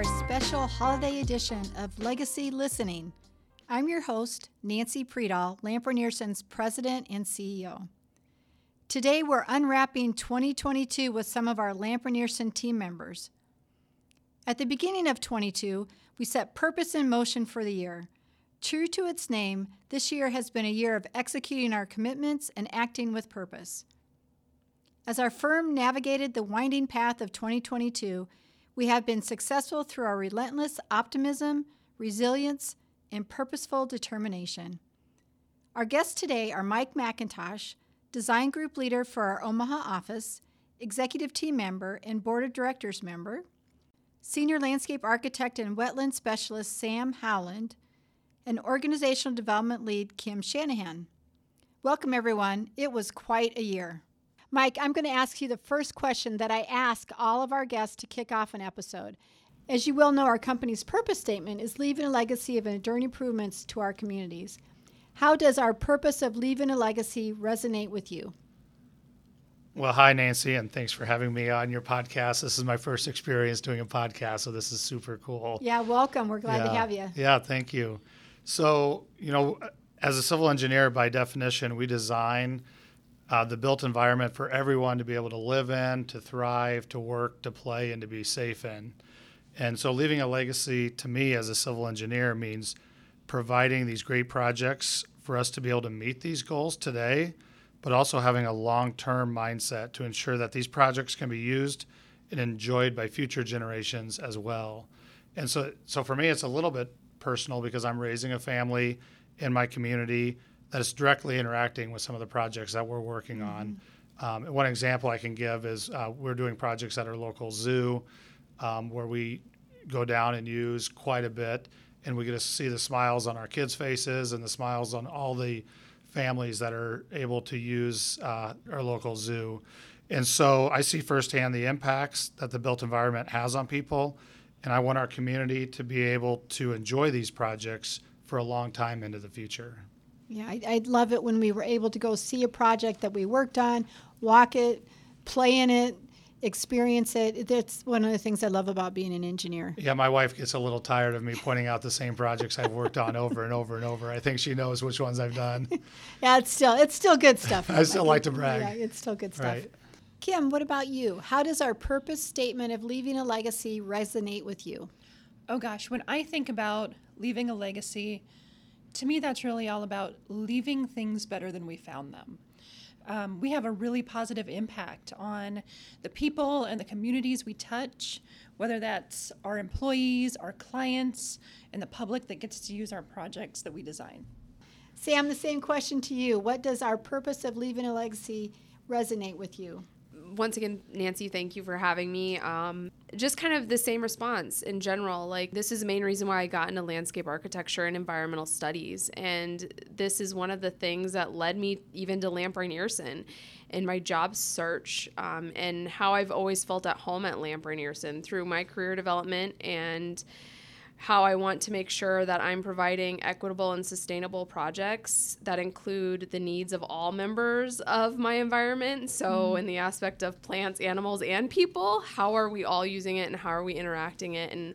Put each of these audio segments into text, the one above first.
our special holiday edition of Legacy Listening. I'm your host, Nancy Pridal, Lamp Rynearson's President and CEO. Today, we're unwrapping 2022 with some of our Lamp Rynearson team members. At the beginning of 22, we set purpose in motion for the year. True to its name, this year has been a year of executing our commitments and acting with purpose. As our firm navigated the winding path of 2022, we have been successful through our relentless optimism, resilience, and purposeful determination. Our guests today are Mike McIntosh, Design Group Leader for our Omaha office, Executive Team Member, and Board of Directors member, Senior Landscape Architect and Wetland Specialist Sam Howland, and Organizational Development Lead Kim Shanahan. Welcome, everyone. It was quite a year. Mike, I'm going to ask you the first question that I ask all of our guests to kick off an episode. As you well know, our company's purpose statement is leaving a legacy of enduring improvements to our communities. How does our purpose of leaving a legacy resonate with you? Well, hi, Nancy, and thanks for having me on your podcast. This is my first experience doing a podcast, so this is super cool. Yeah, welcome. We're glad yeah. to have you. Yeah, thank you. So, you know, as a civil engineer, by definition, we design uh, the built environment for everyone to be able to live in, to thrive, to work, to play, and to be safe in. And so, leaving a legacy to me as a civil engineer means providing these great projects for us to be able to meet these goals today, but also having a long term mindset to ensure that these projects can be used and enjoyed by future generations as well. And so, so for me, it's a little bit personal because I'm raising a family in my community that is directly interacting with some of the projects that we're working mm-hmm. on. Um, one example I can give is uh, we're doing projects at our local zoo um, where we go down and use quite a bit, and we get to see the smiles on our kids' faces and the smiles on all the families that are able to use uh, our local zoo. And so I see firsthand the impacts that the built environment has on people, and I want our community to be able to enjoy these projects for a long time into the future. Yeah, I, I'd love it when we were able to go see a project that we worked on, walk it, play in it, experience it. That's one of the things I love about being an engineer. Yeah, my wife gets a little tired of me pointing out the same projects I've worked on over and over and over. I think she knows which ones I've done. yeah, it's still it's still good stuff. I still like to brag. Yeah, it's still good stuff. Right. Kim, what about you? How does our purpose statement of leaving a legacy resonate with you? Oh gosh, when I think about leaving a legacy, to me, that's really all about leaving things better than we found them. Um, we have a really positive impact on the people and the communities we touch, whether that's our employees, our clients, and the public that gets to use our projects that we design. Sam, the same question to you. What does our purpose of leaving a legacy resonate with you? Once again, Nancy, thank you for having me. Um, just kind of the same response in general. Like, this is the main reason why I got into landscape architecture and environmental studies. And this is one of the things that led me even to Lamp Rynearson in my job search um, and how I've always felt at home at Lamp Rynearson through my career development and how I want to make sure that I'm providing equitable and sustainable projects that include the needs of all members of my environment. So, mm. in the aspect of plants, animals, and people, how are we all using it and how are we interacting it? And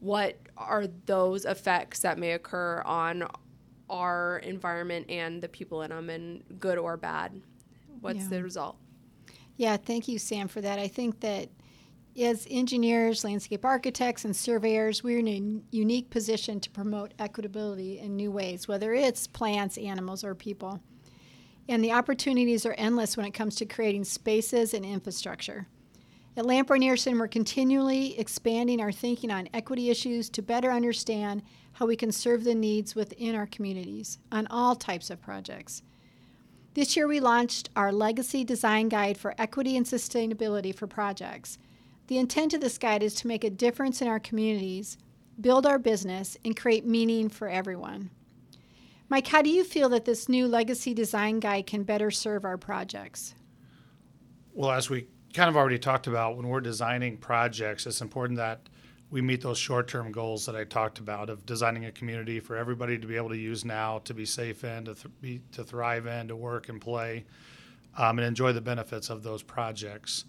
what are those effects that may occur on our environment and the people in them, and good or bad? What's yeah. the result? Yeah, thank you, Sam, for that. I think that as engineers, landscape architects, and surveyors, we're in a unique position to promote equitability in new ways, whether it's plants, animals, or people. And the opportunities are endless when it comes to creating spaces and infrastructure. At Lamp Rynearson, we're continually expanding our thinking on equity issues to better understand how we can serve the needs within our communities on all types of projects. This year, we launched our Legacy Design Guide for Equity and Sustainability for Projects. The intent of this guide is to make a difference in our communities, build our business, and create meaning for everyone. Mike, how do you feel that this new legacy design guide can better serve our projects? Well, as we kind of already talked about, when we're designing projects, it's important that we meet those short term goals that I talked about of designing a community for everybody to be able to use now, to be safe in, to, th- be, to thrive in, to work and play, um, and enjoy the benefits of those projects.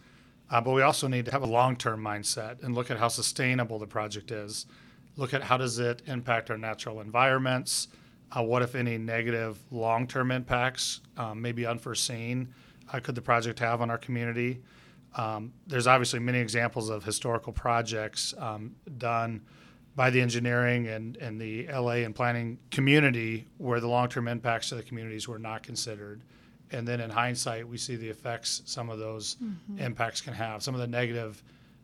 Uh, but we also need to have a long-term mindset and look at how sustainable the project is. Look at how does it impact our natural environments. Uh, what if any negative long-term impacts um, may be unforeseen uh, could the project have on our community? Um, there's obviously many examples of historical projects um, done by the engineering and, and the LA and planning community where the long-term impacts to the communities were not considered and then in hindsight, we see the effects some of those mm-hmm. impacts can have, some of the negative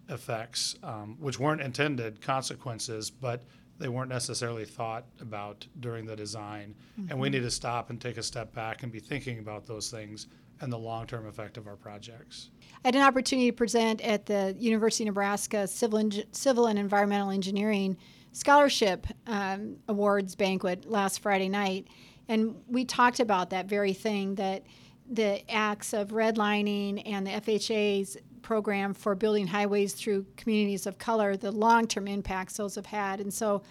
effects, um, which weren't intended consequences, but they weren't necessarily thought about during the design. Mm-hmm. And we mm-hmm. need to stop and take a step back and be thinking about those things and the long term effect of our projects. I had an opportunity to present at the University of Nebraska Civil, Civil and Environmental Engineering Scholarship um, Awards banquet last Friday night. And we talked about that very thing that the acts of redlining and the FHA's program for building highways through communities of color, the long term impacts those have had. And so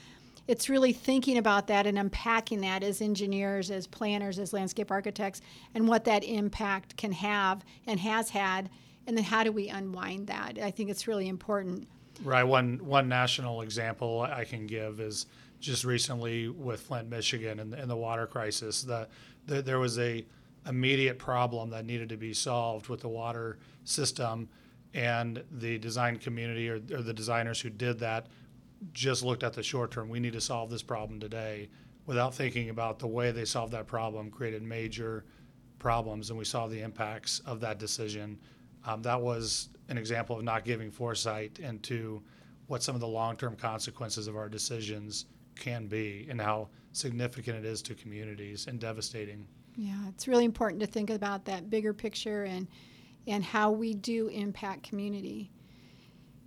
it's really thinking about that and unpacking that as engineers, as planners, as landscape architects, and what that impact can have and has had. And then how do we unwind that? I think it's really important. Right. One one national example I can give is just recently with Flint, Michigan, and, and the water crisis. The, the, there was a immediate problem that needed to be solved with the water system, and the design community or, or the designers who did that just looked at the short term. We need to solve this problem today, without thinking about the way they solved that problem created major problems, and we saw the impacts of that decision. Um, that was an example of not giving foresight into what some of the long-term consequences of our decisions can be and how significant it is to communities and devastating. Yeah, it's really important to think about that bigger picture and and how we do impact community.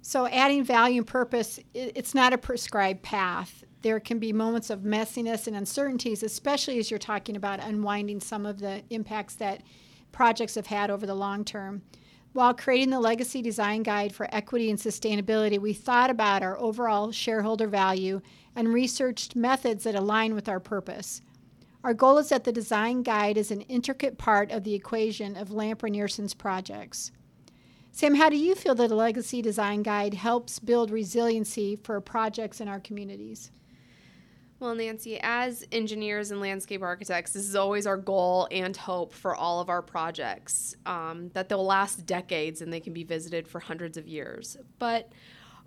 So adding value and purpose, it's not a prescribed path. There can be moments of messiness and uncertainties, especially as you're talking about unwinding some of the impacts that projects have had over the long term. While creating the Legacy Design Guide for Equity and Sustainability, we thought about our overall shareholder value and researched methods that align with our purpose. Our goal is that the design guide is an intricate part of the equation of Lamp Rynearson's projects. Sam, how do you feel that a legacy design guide helps build resiliency for projects in our communities? Well, Nancy, as engineers and landscape architects, this is always our goal and hope for all of our projects um, that they'll last decades and they can be visited for hundreds of years. But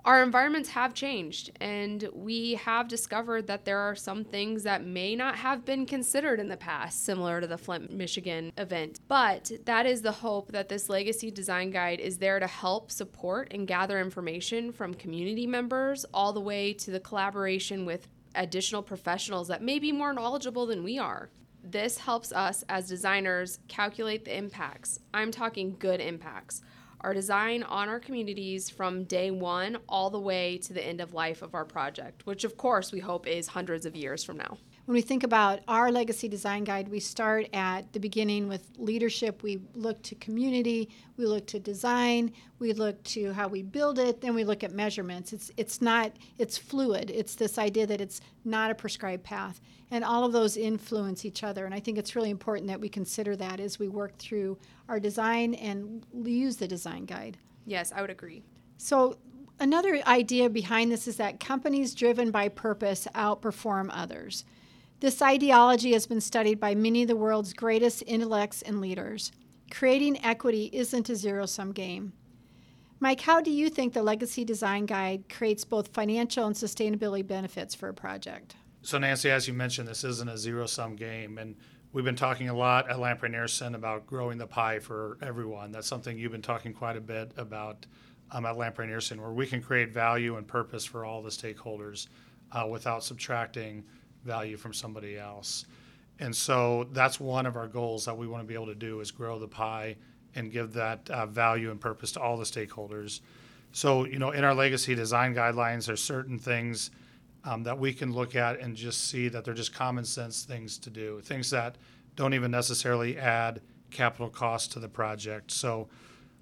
our environments have changed, and we have discovered that there are some things that may not have been considered in the past, similar to the Flint, Michigan event. But that is the hope that this Legacy Design Guide is there to help support and gather information from community members all the way to the collaboration with additional professionals that may be more knowledgeable than we are. This helps us as designers calculate the impacts. I'm talking good impacts our design on our communities from day one all the way to the end of life of our project, which of course we hope is hundreds of years from now. When we think about our legacy design guide, we start at the beginning with leadership. We look to community, we look to design, we look to how we build it, then we look at measurements. It's it's not it's fluid. It's this idea that it's not a prescribed path. And all of those influence each other. And I think it's really important that we consider that as we work through our design and use the design guide. Yes, I would agree. So another idea behind this is that companies driven by purpose outperform others. This ideology has been studied by many of the world's greatest intellects and leaders. Creating equity isn't a zero sum game. Mike, how do you think the Legacy Design Guide creates both financial and sustainability benefits for a project? So, Nancy, as you mentioned, this isn't a zero sum game. And we've been talking a lot at Lamp Rynearson about growing the pie for everyone. That's something you've been talking quite a bit about um, at Lamp Rynearson, where we can create value and purpose for all the stakeholders uh, without subtracting value from somebody else. And so that's one of our goals that we want to be able to do is grow the pie and give that uh, value and purpose to all the stakeholders. So, you know, in our legacy design guidelines, there's certain things um, that we can look at and just see that they're just common sense things to do, things that don't even necessarily add capital cost to the project. So,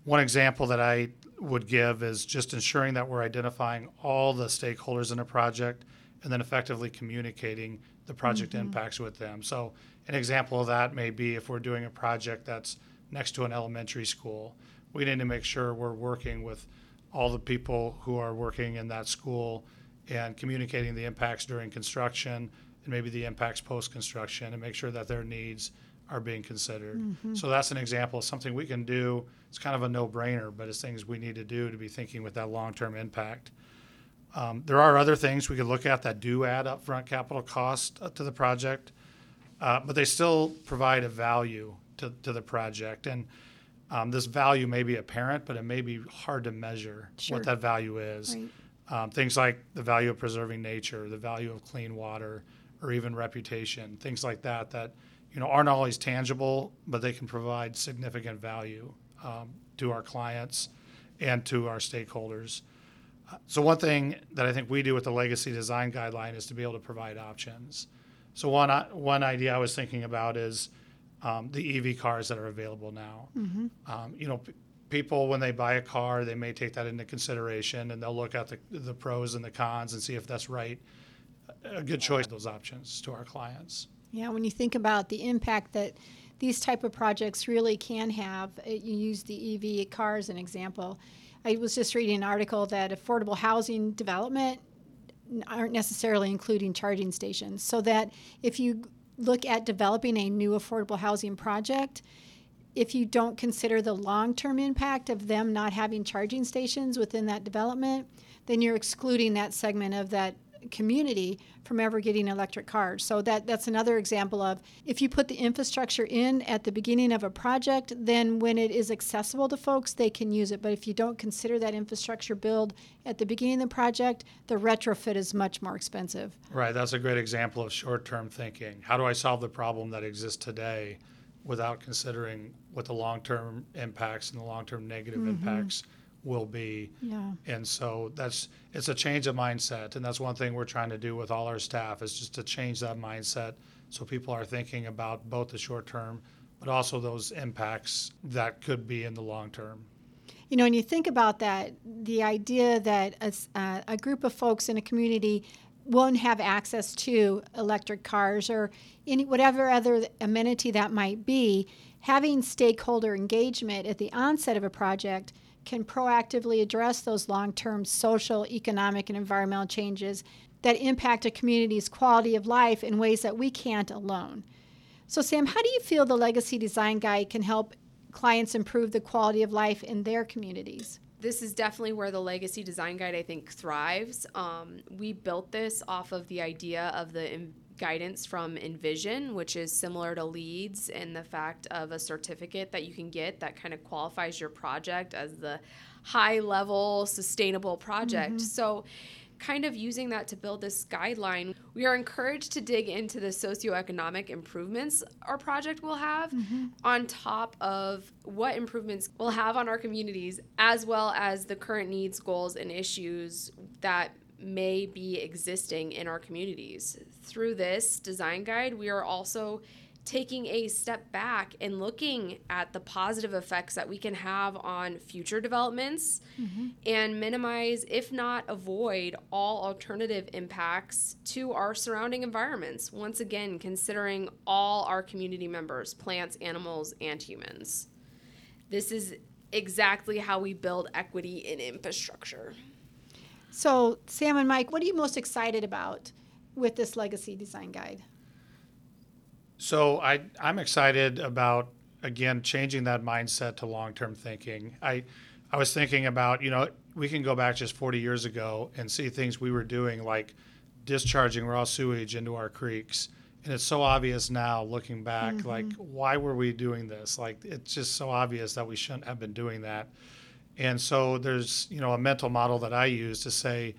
one example that I would give is just ensuring that we're identifying all the stakeholders in a project and then effectively communicating the project mm-hmm. impacts with them. So, an example of that may be if we're doing a project that's next to an elementary school, we need to make sure we're working with all the people who are working in that school and communicating the impacts during construction and maybe the impacts post construction and make sure that their needs are being considered. So that's an example of something we can do. It's kind of a no brainer, but it's things we need to do to be thinking with that long term impact. Um, there are other things we could look at that do add upfront capital cost uh, to the project, uh, but they still provide a value to, to the project. And um, this value may be apparent, but it may be hard to measure Sure. what that value is. Right. Um, things like the value of preserving nature, the value of clean water, or even reputation, things like that that you know aren't always tangible, but they can provide significant value um, to our clients and to our stakeholders. So one thing that I think we do with the legacy design guideline is to be able to provide options. So one one idea I was thinking about is um, the EV cars that are available now. Um, you know, p- people when they buy a car, they may take that into consideration and they'll look at the, the pros and the cons and see if that's right. A good choice those options to our clients. Yeah, when you think about the impact that these type of projects really can have, uh, you use the EV car as an example. I was just reading an article that affordable housing development aren't necessarily including charging stations. So that if you look at developing a new affordable housing project, if you don't consider the long term impact of them not having charging stations within that development, then you're excluding that segment of that community from ever getting electric cars. So that that's another example of if you put the infrastructure in at the beginning of a project, then when it is accessible to folks, they can use it. But if you don't consider that infrastructure build at the beginning of the project, the retrofit is much more expensive. Right, that's a great example of short-term thinking. How do I solve the problem that exists today without considering what the long-term impacts and the long-term negative mm-hmm. impacts will be? Yeah. And so that's it's a change of mindset, and that's one thing we're trying to do with all our staff is just to change that mindset so people are thinking about both the short term, but also those impacts that could be in the long term. You know, when you think about that, the idea that a, uh, a group of folks in a community won't have access to electric cars or any whatever other amenity that might be, having stakeholder engagement at the onset of a project can proactively address those long-term social, economic, and environmental changes that impact a community's quality of life in ways that we can't alone. So, Sam, how do you feel the Legacy Design Guide can help clients improve the quality of life in their communities? this is definitely where the legacy design guide i think thrives um, we built this off of the idea of the guidance from envision which is similar to LEED's in the fact of a certificate that you can get that kind of qualifies your project as the high level sustainable project. Mm-hmm. So kind of using that to build this guideline, we are encouraged to dig into the socioeconomic improvements our project will have mm-hmm. on top of what improvements we'll have on our communities, as well as the current needs, goals, and issues that may be existing in our communities. Through this design guide, we are also taking a step back and looking at the positive effects that we can have on future developments mm-hmm. and minimize, if not avoid, all alternative impacts to our surrounding environments. Once again, considering all our community members plants, animals, and humans. This is exactly how we build equity in infrastructure. So, Sam and Mike, what are you most excited about with this Legacy Design Guide? So I, I'm excited about again changing that mindset to long-term thinking. I, I was thinking about you know we can go back just 40 years ago and see things we were doing like discharging raw sewage into our creeks, and it's so obvious now looking back. Mm-hmm. Like why were we doing this? Like it's just so obvious that we shouldn't have been doing that. And so there's you know a mental model that I use to say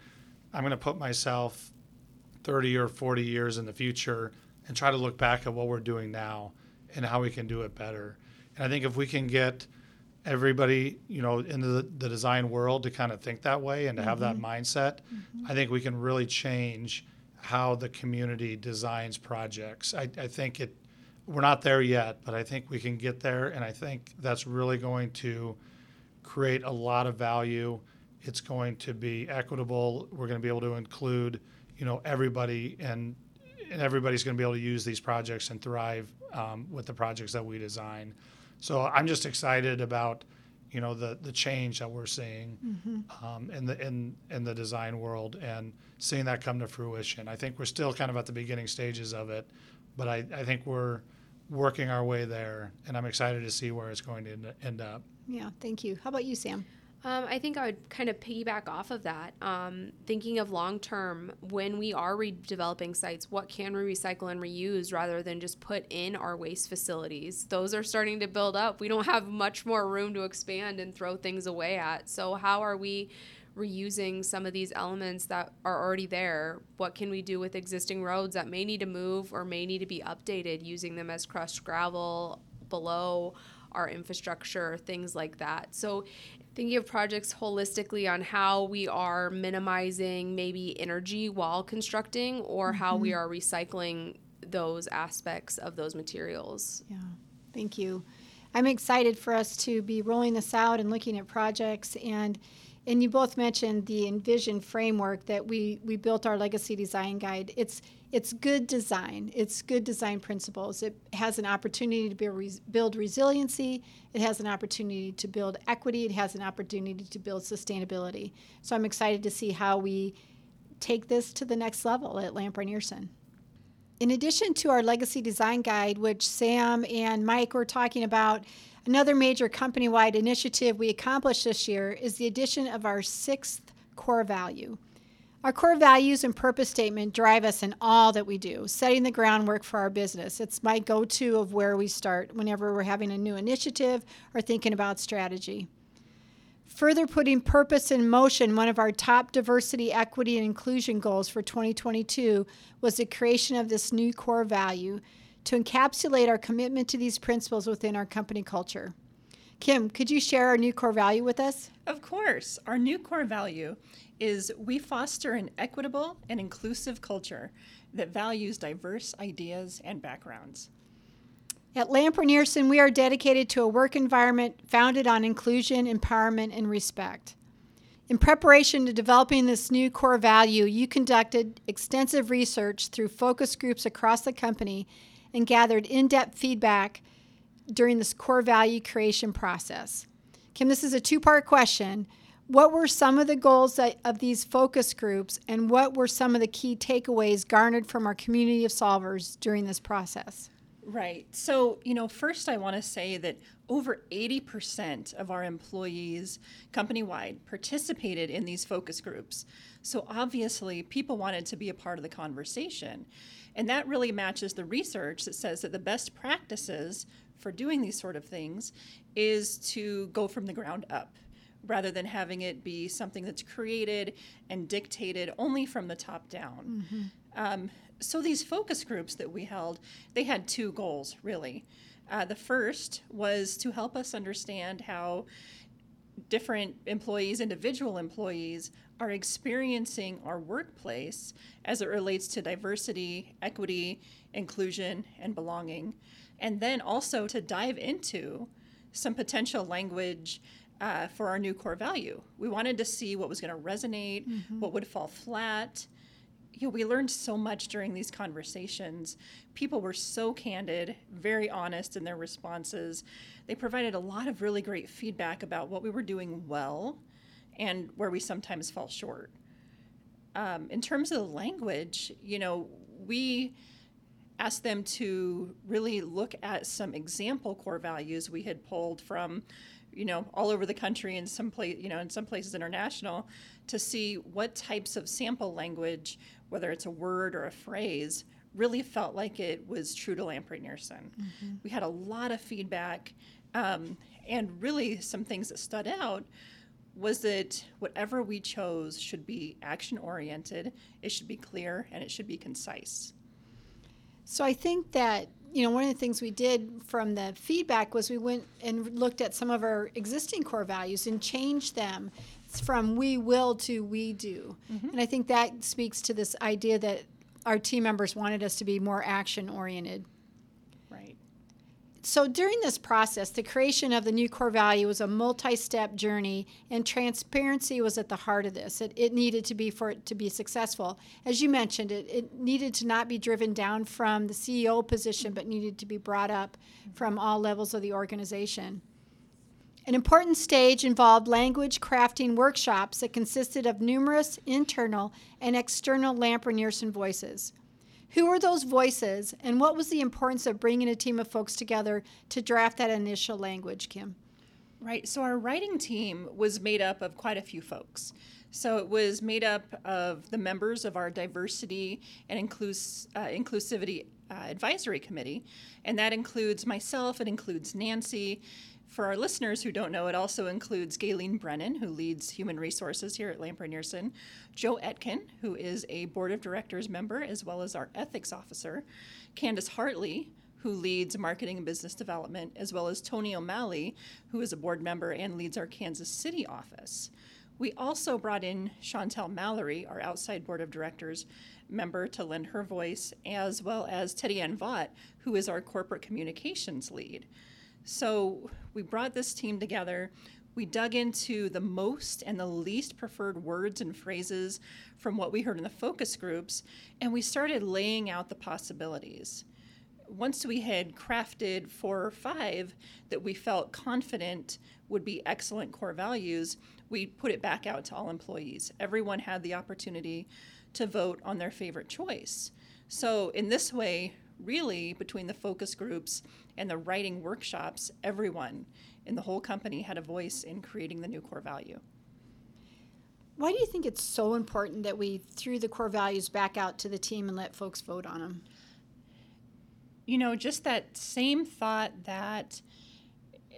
I'm going to put myself 30 or 40 years in the future and try to look back at what we're doing now and how we can do it better. And I think if we can get everybody, you know, into the, the design world to kind of think that way and to have that mm-hmm. mindset, mm-hmm. I think we can really change how the community designs projects. I, I think it, we're not there yet, but I think we can get there. And I think that's really going to create a lot of value. It's going to be equitable. We're going to be able to include, you know, everybody, and and everybody's going to be able to use these projects and thrive um, with the projects that we design. So I'm just excited about you know the the change that we're seeing um, in the in in the design world and seeing that come to fruition. I think we're still kind of at the beginning stages of it, but I, I think we're working our way there, and I'm excited to see where it's going to end up. Yeah, thank you. How about you, Sam? Um, I think I would kind of piggyback off of that. Um, thinking of long term, when we are redeveloping sites, what can we recycle and reuse rather than just put in our waste facilities? Those are starting to build up. We don't have much more room to expand and throw things away at. So, how are we reusing some of these elements that are already there? What can we do with existing roads that may need to move or may need to be updated, using them as crushed gravel below? our infrastructure, things like that. So, thinking of projects holistically on how we are minimizing maybe energy while constructing or how we mm-hmm. are recycling those aspects of those materials. Yeah, thank you. I'm excited for us to be rolling this out and looking at projects and and you both mentioned the envision framework that we we built our legacy design guide. It's it's good design. It's good design principles. It has an opportunity to build, res- build resiliency. It has an opportunity to build equity. It has an opportunity to build sustainability. So I'm excited to see how we take this to the next level at Lamp Rynearson. In addition to our legacy design guide, which Sam and Mike were talking about, another major company wide initiative we accomplished this year is the addition of our sixth core value. Our core values and purpose statement drive us in all that we do, setting the groundwork for our business. It's my go to of where we start whenever we're having a new initiative or thinking about strategy. Further putting purpose in motion, one of our top diversity, equity, and inclusion goals for 2022 was the creation of this new core value to encapsulate our commitment to these principles within our company culture. Kim, could you share our new core value with us? Of course. Our new core value is we foster an equitable and inclusive culture that values diverse ideas and backgrounds. At Lamp Rynearson, we are dedicated to a work environment founded on inclusion, empowerment, and respect. In preparation to developing this new core value, you conducted extensive research through focus groups across the company and gathered in depth feedback during this core value creation process. Kim, this is a two part question. What were some of the goals that, of these focus groups, and what were some of the key takeaways garnered from our community of solvers during this process? Right. So, you know, first I want to say that over 80% of our employees company wide participated in these focus groups. So, obviously, people wanted to be a part of the conversation. And that really matches the research that says that the best practices for doing these sort of things is to go from the ground up rather than having it be something that's created and dictated only from the top down. Um, so these focus groups that we held, they had two goals really. Uh, the first was to help us understand how different employees, individual employees, are experiencing our workplace as it relates to diversity, equity, inclusion, and belonging. And then also to dive into some potential language uh, for our new core value. We wanted to see what was going to resonate, what would fall flat. You know, we learned so much during these conversations. People were so candid, very honest in their responses. They provided a lot of really great feedback about what we were doing well and where we sometimes fall short. Um, in terms of the language, you know, we asked them to really look at some example core values we had pulled from you know all over the country and some place you know in some places international to see what types of sample language whether it's a word or a phrase really felt like it was true to Lamp Rynearson we had a lot of feedback um, and really some things that stood out was that whatever we chose should be action oriented it should be clear and it should be concise. So I think that you know one of the things we did from the feedback was we went and looked at some of our existing core values and changed them from we will to we do. Mm-hmm. And I think that speaks to this idea that our team members wanted us to be more action oriented. right So during this process, the creation of the new core value was a multi-step journey, and transparency was at the heart of this. It, it needed to be for it to be successful. As you mentioned, it, it needed to not be driven down from the CEO position, but needed to be brought up from all levels of the organization. An important stage involved language crafting workshops that consisted of numerous internal and external Lamp Rynearson voices. Who were those voices, and what was the importance of bringing a team of folks together to draft that initial language, Kim? Right. So our writing team was made up of quite a few folks. So it was made up of the members of our diversity and inclus- uh, inclusivity uh, advisory committee, and that includes myself. It includes Nancy. For our listeners who don't know, it also includes Gayleen Brennan, who leads human resources here at Lamp Rynearson, Joe Etkin, who is a board of directors member as well as our ethics officer, Candace Hartley, who leads marketing and business development, as well as Tony O'Malley, who is a board member and leads our Kansas City office. We also brought in Chantel Mallory, our outside board of directors member, to lend her voice, as well as Teddy Ann Vaught, who is our corporate communications lead. So we brought this team together. We dug into the most and the least preferred words and phrases from what we heard in the focus groups, and we started laying out the possibilities once we had crafted four or five that we felt confident would be excellent core values, we put it back out to all employees. Everyone had the opportunity to vote on their favorite choice. So, in this way, really, between the focus groups and the writing workshops, everyone in the whole company had a voice in creating the new core value. Why do you think it's so important that we threw the core values back out to the team and let folks vote on them? you know, just that same thought that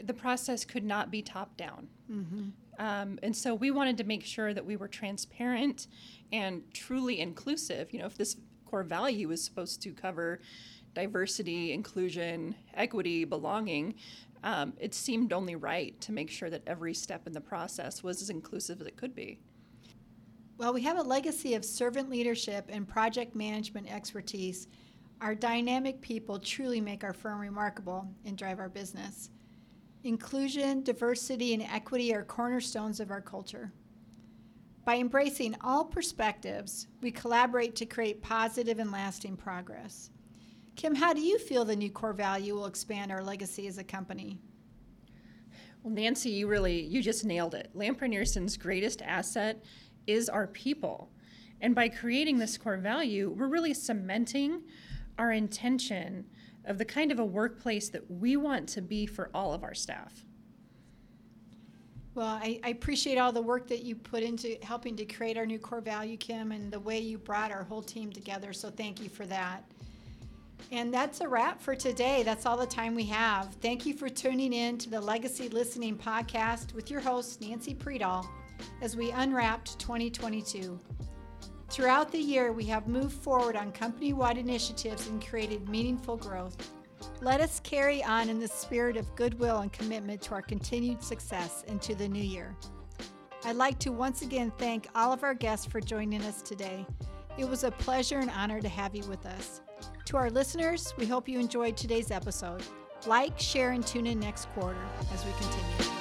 the process could not be top down. Mm-hmm. Um, and so we wanted to make sure that we were transparent and truly inclusive. You know, if this core value is supposed to cover diversity, inclusion, equity, belonging, um, it seemed only right to make sure that every step in the process was as inclusive as it could be. Well, we have a legacy of servant leadership and project management expertise our dynamic people truly make our firm remarkable and drive our business. Inclusion, diversity, and equity are cornerstones of our culture. By embracing all perspectives, we collaborate to create positive and lasting progress. Kim, how do you feel the new core value will expand our legacy as a company? Well, Nancy, you really you just nailed it. Lamp Rynearson's greatest asset is our people. And by creating this core value, we're really cementing our intention of the kind of a workplace that we want to be for all of our staff. Well, I, I, appreciate all the work that you put into helping to create our new core value, Kim, and the way you brought our whole team together. So thank you for that. And that's a wrap for today. That's all the time we have. Thank you for tuning in to the Legacy Listening Podcast with your host, Nancy Pridal, as we unwrapped 2022. Throughout the year, we have moved forward on company wide initiatives and created meaningful growth. Let us carry on in the spirit of goodwill and commitment to our continued success into the new year. I'd like to once again thank all of our guests for joining us today. It was a pleasure and honor to have you with us. To our listeners, we hope you enjoyed today's episode. Like, share, and tune in next quarter as we continue.